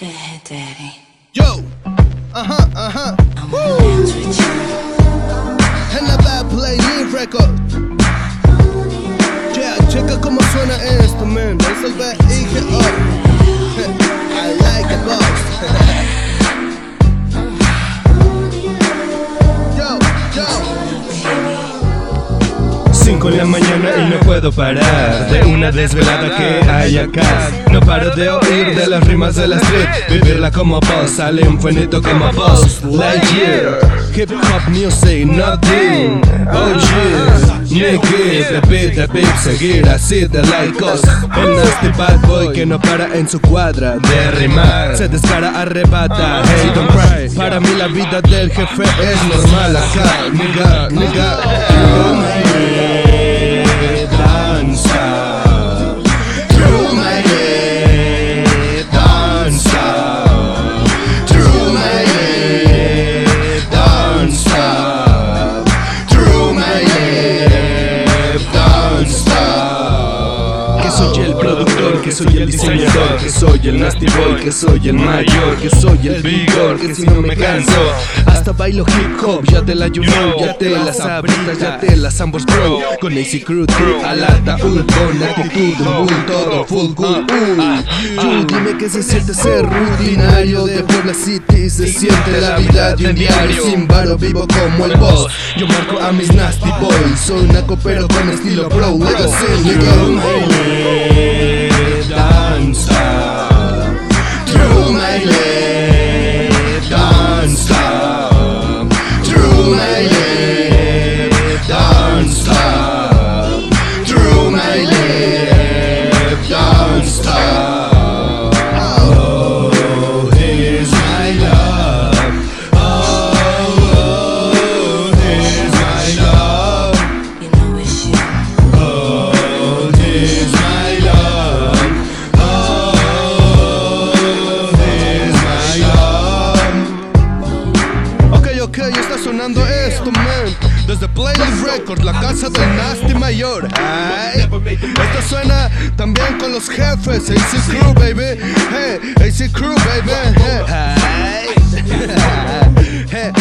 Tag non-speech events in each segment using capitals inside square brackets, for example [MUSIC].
Daddy. Yo! Uh-huh, uh-huh. I'm Woo! And the bad play new record. 5 en la mañana y no puedo parar. De una desvelada que hay acá. No paro de oír de las rimas de la street Vivirla como boss, sale un fuenito como boss. Lightyear Hip hop music, nothing Oh yeah. Nigga, the beat Seguir así de laicos El nasty bad boy que no para en su cuadra De rimar, se descara, arrebata. Hey, don't cry. Para mí la vida del jefe es normal acá. Nigga, nigga. Through my soy el diseñador Que soy el nasty boy, que soy el mayor Que soy el vigor, que si no me canso. Hasta bailo hip hop, ya te la you Ya te la sabritas, ya te las ambos bro. Con AC Crew, tú al ataúd Con actitud, un todo full cool uh. Yo dime que se siente ser rutinario De Puebla City se siente la vida de un diario. Sin varo vivo como el boss Yo marco a mis nasty boys. Soy naco pero con estilo pro Legacy, nigga Ok, está sonando esto, man. Desde Playlist Records, la casa del Nasty Mayor. Ay. Esto suena también con los jefes. AC Crew, baby. Hey, AC Crew, baby. Hey. [LAUGHS] Hey,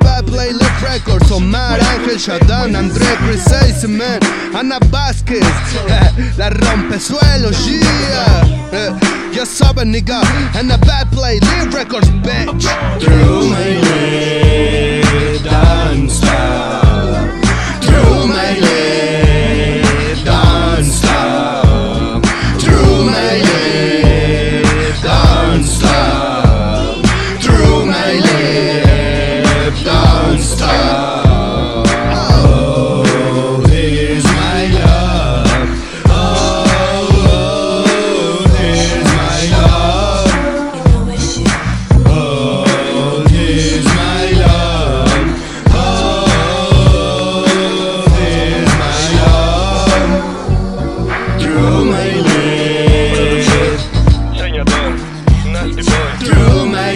Bad Playlist Records, Omar Ángel, Shadan, André, Chris man. Ana Vázquez, [LAUGHS] la rompe suelos, yeah. Ya saben, nigga. Bad Playlist Records, bitch.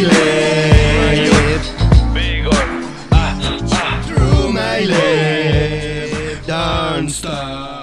my lips, vigor, ah, ah, through my lips, don't stop.